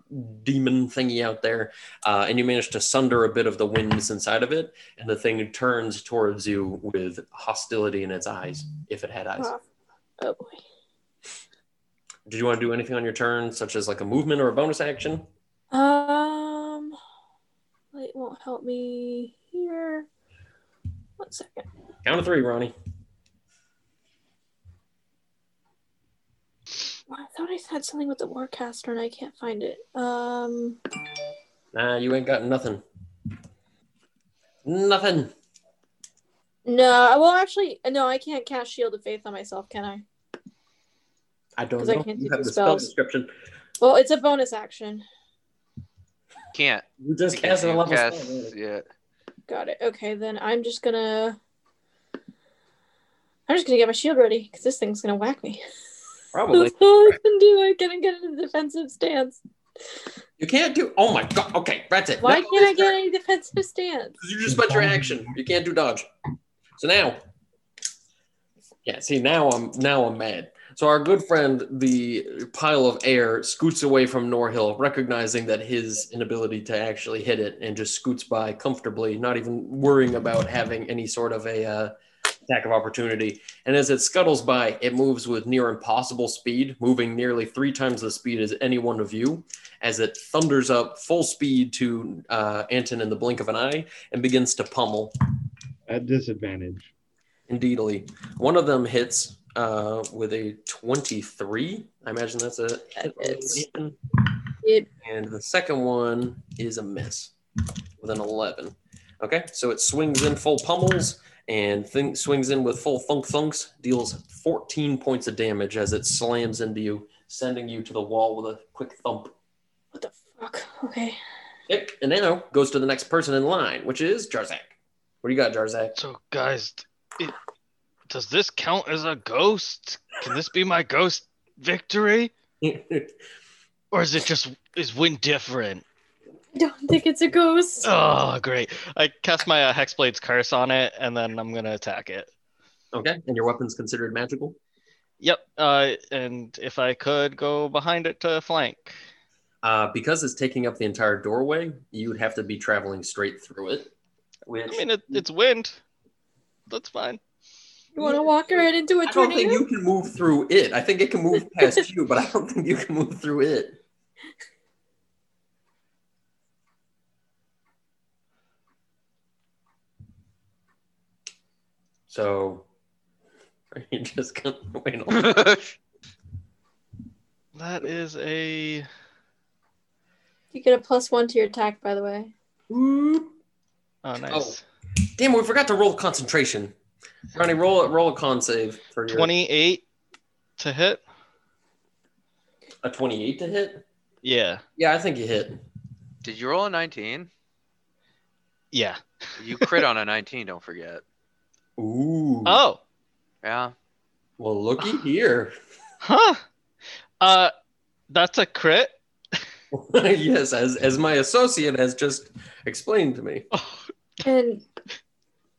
demon thingy out there. Uh, and you manage to sunder a bit of the winds inside of it, and the thing turns towards you with hostility in its eyes, if it had eyes. Oh, oh boy. Did you want to do anything on your turn, such as like a movement or a bonus action? Um, light won't help me here. One second. Count of three, Ronnie. I thought I had something with the Warcaster and I can't find it. Um, Nah, you ain't got nothing. Nothing. no, well, actually, no, I can't cast Shield of Faith on myself, can I? I don't 'Cause I know. can't you have the spell description. Well, it's a bonus action. Can't. You just Because cast a you level cast- spell. yeah. Got it. Okay, then I'm just gonna. I'm just gonna get my shield ready because this thing's gonna whack me. Probably. That's all I can do. I can't get in a defensive stance. You can't do. Oh my god. Okay, that's it. Why Now can't I get your- any defensive stance? You just spent your action. You can't do dodge. So now. Yeah. See now I'm now I'm mad. So our good friend, the pile of air, scoots away from Norhill, recognizing that his inability to actually hit it, and just scoots by comfortably, not even worrying about having any sort of a uh, attack of opportunity. And as it scuttles by, it moves with near impossible speed, moving nearly three times the speed as any one of you, as it thunders up full speed to uh, Anton in the blink of an eye and begins to pummel. At disadvantage. Indeedly, one of them hits uh, with a twenty-three. I imagine that's a hit. on hits. Anton. Yep. And the second one is a miss with an 11. Okay, so it swings in full pummels and thing, swings in with full thunk thunks, deals 14 points of damage as it slams into you, sending you to the wall with a quick thump. What the fuck? Okay. Yep, and now goes to the next person in line, which is Jarzak. What do you got, Jarzak? So, guys, it, does this count as a ghost? Can this be my ghost victory, or is it just is wind different? I don't think it's a ghost. Oh, great! I cast my uh, Hexblade's curse on it, and then I'm gonna attack it. okay, and your weapon's considered magical? Yep. Uh, and if I could go behind it to flank. Uh, because it's taking up the entire doorway, you would have to be traveling straight through it. Which I mean, it, it's wind. That's fine. You want to walk right into a I don't think you can move through it. I think it can move past you, but I don't think you can move through it. So, are you just gonna wait? hold on. That is a You get a plus one to your attack, by the way. Oh, oh nice. Damn, we forgot to roll concentration. Ronnie, roll a roll a con save for your Twenty-eight to hit. a twenty-eight to hit. Yeah. Yeah, I think you hit. Did you roll a 19? Yeah. You crit on a 19, don't forget. Ooh. Oh. Yeah. Well, looky here. Huh. Uh, that's a crit. yes, as as my associate has just explained to me. And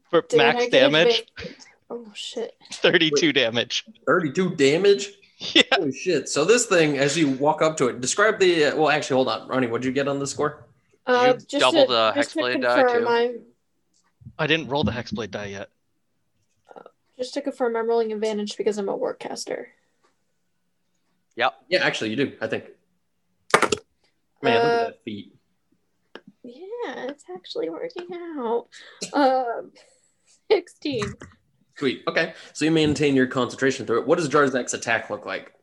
For did max damage, advantage? Oh shit! thirty-two damage. 32 damage. Yeah. Holy shit. So this thing, as you walk up to it, describe the. Uh, well, actually, hold on, Ronnie. What'd you get on the score? Uh, You just double to, the just to Hexblade die, too? I'm I didn't roll the hexblade die yet. just to confirm I'm rolling advantage because I'm a warcaster. Yep. Yeah, actually, you do. I think. Man, look Uh, at that feat. Yeah, it's actually working out. Um, sixteen. Sweet. Okay, so you maintain your concentration through it. What does Jarzak's attack look like?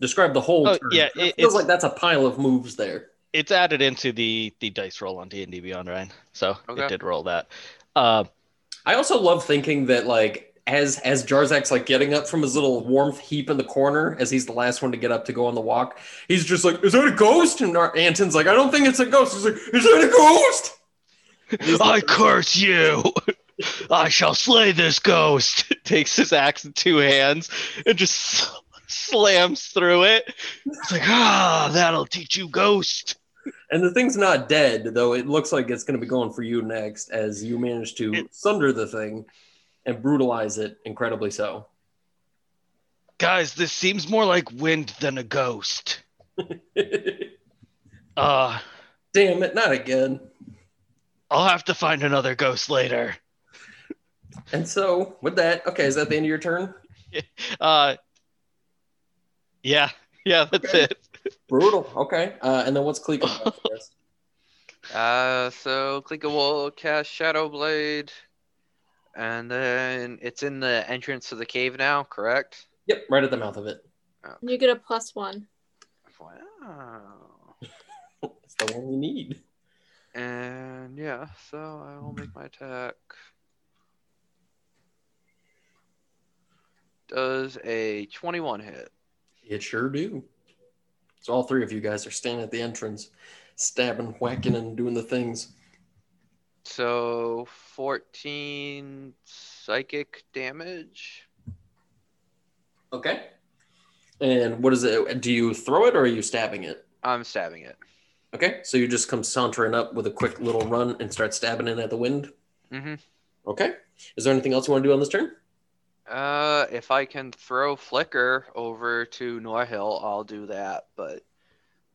Describe the whole. Oh, turn. yeah, it it- feels it's- like that's a pile of moves there. It's added into the the dice roll on D and D Beyond, Ryan. So Okay. it did roll that. Uh, I also love thinking that like as as Jarzak's like getting up from his little warmth heap in the corner as he's the last one to get up to go on the walk, he's just like, "Is that a ghost?" And Ar- Anton's like, "I don't think it's a ghost." He's like, "Is that a ghost?" He's I curse you. I shall slay this ghost. Takes his axe in two hands and just slams through it. It's like, ah, that'll teach you, ghost. And the thing's not dead, though it looks like it's going to be going for you next as you manage to It- sunder the thing and brutalize it incredibly so. Guys, this seems more like wind than a ghost. Uh, Damn it, not again. I'll have to find another ghost later. And so, with that, okay, is that the end of your turn? Uh, yeah, yeah, that's Okay. it. Brutal. Okay. Uh, and then what's Cleek? Uh, so Klika will cast Shadow Blade, and then it's in the entrance to the cave now, correct? Yep, right at the mouth of it. You get a plus one. Wow. It's the one we need. And yeah, so I will make my attack. Does a 21 hit? It sure do. So all three of you guys are standing at the entrance, stabbing, whacking, and doing the things. So 14 psychic damage. Okay. And what is it? Do you throw it or are you stabbing it? I'm stabbing it. Okay. So you just come sauntering up with a quick little run and start stabbing it at the wind. Mm-hmm. Okay. Is there anything else you want to do on this turn? Uh, if I can throw Flicker over to Norhill, I'll do that. But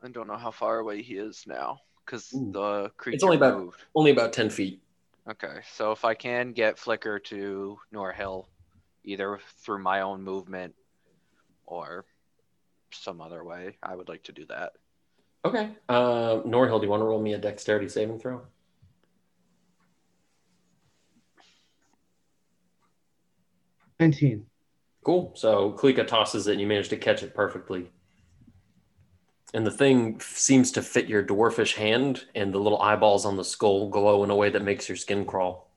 I don't know how far away he is now because the creature it's only about- moved. Only about 10 feet. Okay, so if I can get Flicker to Norhill, either through my own movement or some other way, I would like to do that. Okay. Uh, Norhill, do you want to roll me a dexterity saving throw? Nineteen. Cool. So Klika tosses it and you manage to catch it perfectly. And the thing seems to fit your dwarfish hand, and the little eyeballs on the skull glow in a way that makes your skin crawl.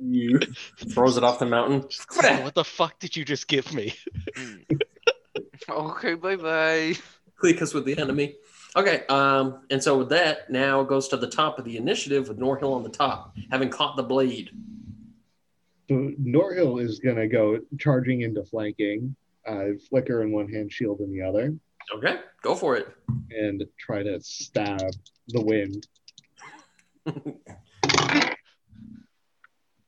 you throws it off the mountain. what the fuck did you just give me? okay, bye bye. Klika's with the enemy. Okay, um, and so with that, now it goes to the top of the initiative with Norhill on the top, having caught the blade. So Norhill is gonna go charging into flanking, uh, flicker in one hand, shield in the other, Okay, go for it. and try to stab the wind.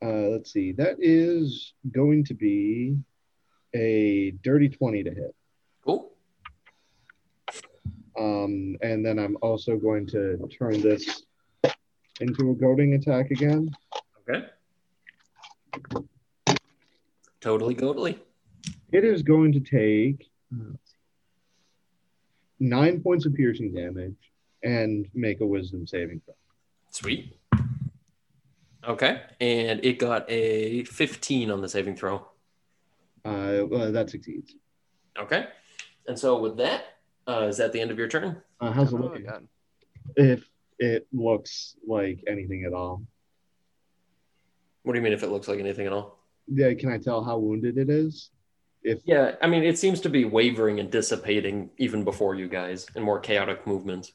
Uh, let's see. That is going to be a dirty twenty to hit. Cool. Um, and then I'm also going to turn this into a goading attack again. Okay. Totally, totally. It is going to take uh, nine points of piercing damage and make a wisdom saving throw. Sweet. Okay, and it got a 15 on the saving throw. Uh, well, that succeeds. Okay, and so with that, uh, is that the end of your turn? Uh, how's it Oh, looking? God. If it looks like anything at all, What do you mean if it looks like anything at all? yeah, can I tell how wounded it is? If Yeah, I mean, it seems to be wavering and dissipating even before you guys and more chaotic movements.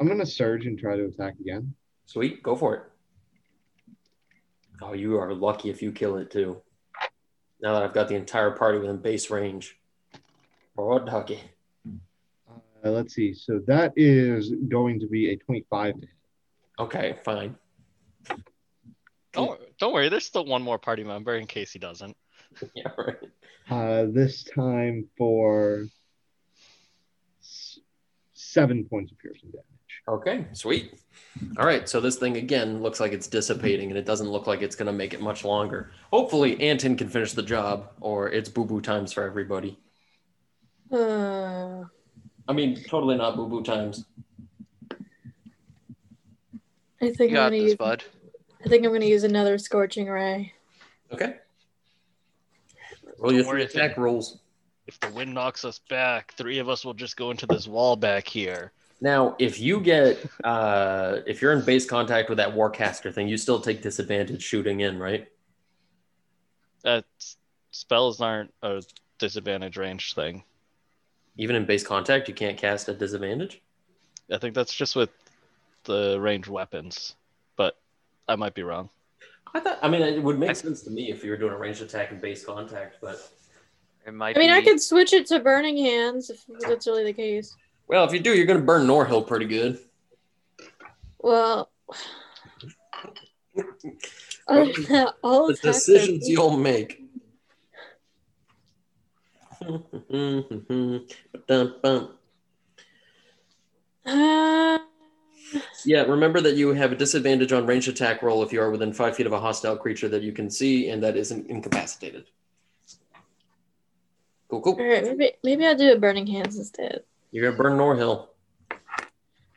I'm gonna surge and try to attack again. Sweet, go for it. Oh, you are lucky if you kill it too. Now that I've got the entire party within base range. Oh, ducky. Uh, let's see. So that is going to be a 25. Okay, fine. Don't don't worry. There's still one more party member in case he doesn't. Yeah, right. Uh, this time for s- seven points of piercing damage. Okay, sweet. All right, so this thing again looks like it's dissipating and it doesn't look like it's going to make it much longer. Hopefully, Anton can finish the job or it's boo boo times for everybody. Uh, I mean, totally not boo boo times. I think You I'm got gonna this, use. bud. I think I'm gonna use another scorching ray. Okay. Roll your Don't worry, three attack rolls. If the wind knocks us back, three of us will just go into this wall back here. Now, if you get, uh, if you're in base contact with that Warcaster thing, you still take disadvantage shooting in, right? That spells aren't a disadvantage range thing. Even in base contact, you can't cast at disadvantage. I think that's just with the ranged weapons. I might be wrong. I thought. I mean, it would make sense to me if you were doing a ranged attack and base contact, but It might I mean, be. I could switch it to burning hands if that's really the case. well, if you do, you're going to burn Norhill pretty good. Well, other than that, all The decisions you'll make. Ba-dum-bum. Uh, yeah, remember that you have a disadvantage on ranged attack roll if you are within five feet of a hostile creature that you can see and that isn't incapacitated. Cool, cool. all right, maybe maybe I'll do a burning hands instead. You're gonna burn Norhill.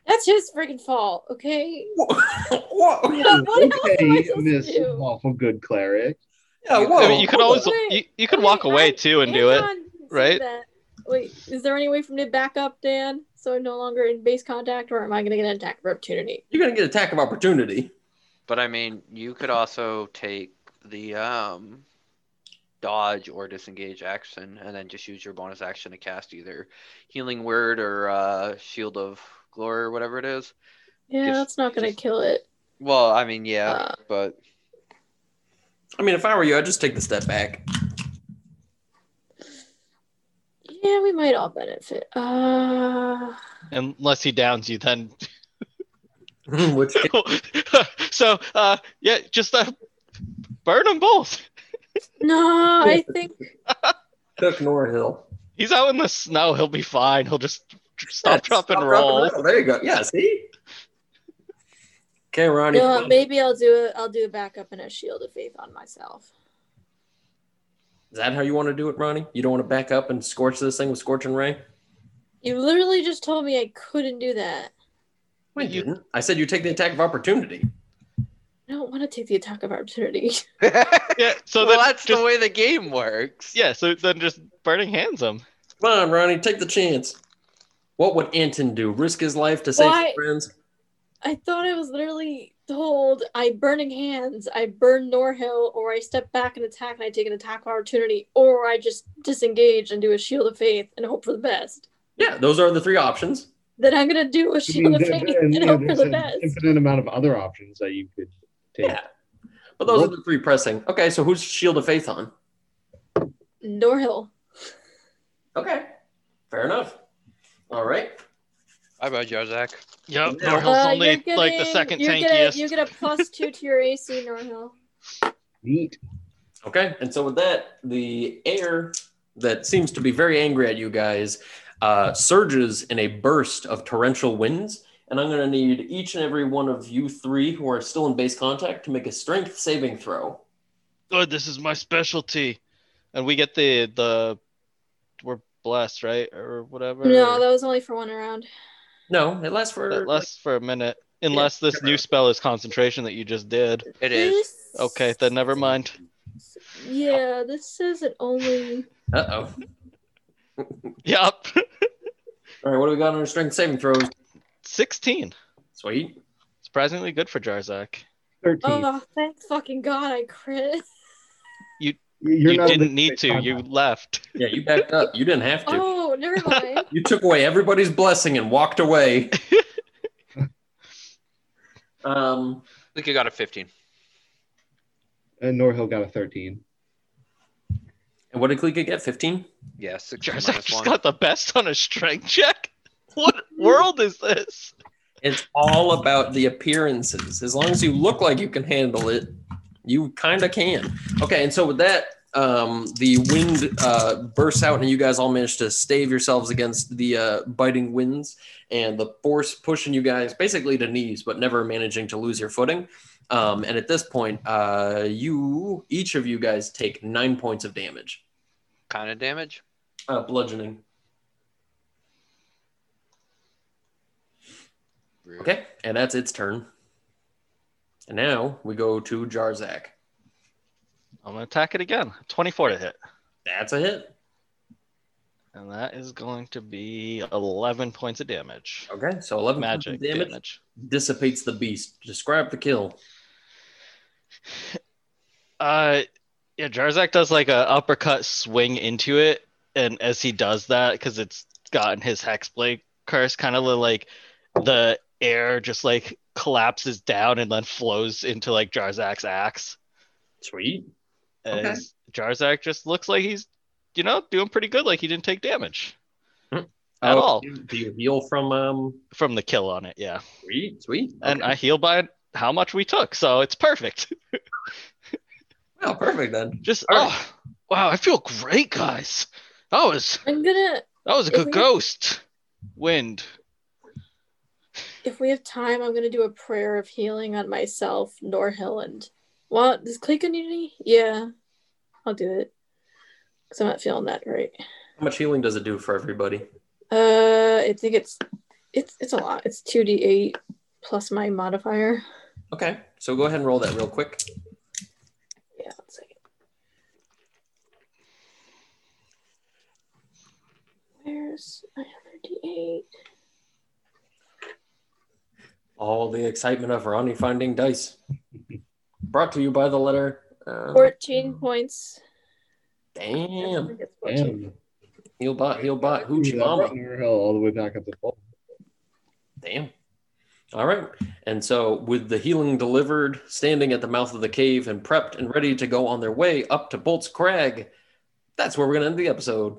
That's his freaking fault, okay? Whoa! What else am I okay, supposed Miss do? Lawful Good Cleric. Yeah, I mean, you could always. Wait, you, you could walk away I- too and do it. Right? that. Wait, is there any way for me to back up, Dan? So I'm no longer in base contact, or am I going to get an attack of opportunity? You're gonna get attack of opportunity. But I mean, you could also take the um, dodge or disengage action, and then just use your bonus action to cast either healing word or uh, shield of glory or whatever it is. Yeah, Just- that's not going to kill it. Well, I mean, yeah, Uh, but I mean, if I were you, I'd just take the step back. Yeah, we might all benefit. Uh, Unless he downs you, then. Which so, uh, yeah, just uh, burn them both. no, I think took Norhill. He's out in the snow. He'll be fine. He'll just stop, Yeah, drop, and stop, roll. There you go. Yeah, see? Okay, Ronnie. no, maybe I'll do it. I'll do a backup and a shield of faith on myself. Is that how you want to do it, Ronnie? You don't want to back up and scorch this thing with Scorching Ray? You literally just told me I couldn't do that. Wait, you didn't. I said you take the attack of opportunity. I don't want to take the attack of opportunity. Yeah. So well, that's just, the way the game works. yeah. So then just burning hands him. Come on, Ronnie, take the chance. What would Anton do? Risk his life to save Why- his friends? I thought I was literally told I burning hands, I burn Norhill, or I step back and attack and I take an attack of opportunity, or I just disengage and do a shield of faith and hope for the best. Yeah, those are the three options. Then I'm gonna do a shield mean, of faith and, and hope for there's the an best. infinite amount of other options that you could take. Yeah. But those are the three pressing. Okay, so who's Shield of Faith on? Norhill. Okay. Fair enough. All right. Bye bye, Jarzak. Yep. Yeah. Norhill's Uh, only you're like the second you tankiest. Get a, you get a plus two to your AC, Norhill. Neat. Okay, and so with that, the air that seems to be very angry at you guys uh, surges in a burst of torrential winds. And I'm going to need each and every one of you three who are still in base contact to make a strength saving throw. Good. This is my specialty. And we get the the we're blessed, right, or whatever. No, that was only for one round. No, it lasts for. That lasts for a minute, unless this new spell is concentration that you just did. It is. This- Okay, then never mind. Yeah, this says it only. Uh oh. Yep. All right, what do we got on our strength saving throws? Sixteen. Sweet. Surprisingly good for Jarzak. 13. Oh, thank fucking god, I crit. You're you didn't need to. contact. You left. Yeah, you backed up. You didn't have to. Oh, never mind. You took away everybody's blessing and walked away. um, I think you got a 15. And Norhill got a 13. and what did Klika get? 15? Yeah, 16 Jarzak minus just one. got the best on a strength check. What world is this? It's all about the appearances. As long as you look like you can handle it, you kind of can. Okay, and so with that, um, the wind uh, bursts out, and you guys all manage to stave yourselves against the uh, biting winds and the force pushing you guys basically to knees, but never managing to lose your footing. Um, and at this point, uh, you each of you guys take nine points of damage, kind of damage. uh, bludgeoning. Rude. Okay, and that's its turn. And now we go to Jarzak. I'm gonna attack it again. 24 to hit, That's a hit. and that is going to be 11 points of damage. Okay, so 11 points of Magic damage, damage. dissipates the beast. Describe the kill. Uh, yeah, Jarzak does like a uppercut swing into it, and as he does that, because it's gotten his hexblade curse, kind of like the air just like collapses down and then flows into like Jarzak's axe. Sweet. Okay. As Jarzak just looks like he's, you know, doing pretty good. Like he didn't take damage Hmm. at Oh, all Do you heal from um? from the kill on it. Yeah, Sweet, sweet. and Okay. I heal by how much we took, so it's perfect. well, perfect then. Just All oh wow, I feel great, guys. That was I'm gonna that was a good we- ghost. Wind. if we have time, I'm gonna do a prayer of healing on myself, Norhill, and what does Clayton need any? Yeah, I'll do it because I'm not feeling that great. How much healing does it do for everybody? Uh, I think it's it's it's a lot. It's two d eight plus my modifier. Okay, so go ahead and roll that real quick. Yeah, one second. Where's my other d eight? All the excitement of Ronnie finding dice. Brought to you by the letter. Uh, Fourteen points. I damn. think it's 14. Damn. Heal bot, heal bot, hoochie brought mama. Norhill all the way back up to full. Damn. All right. And so, with the healing delivered, standing at the mouth of the cave and prepped and ready to go on their way up to Boltscrag, that's where we're going to end the episode.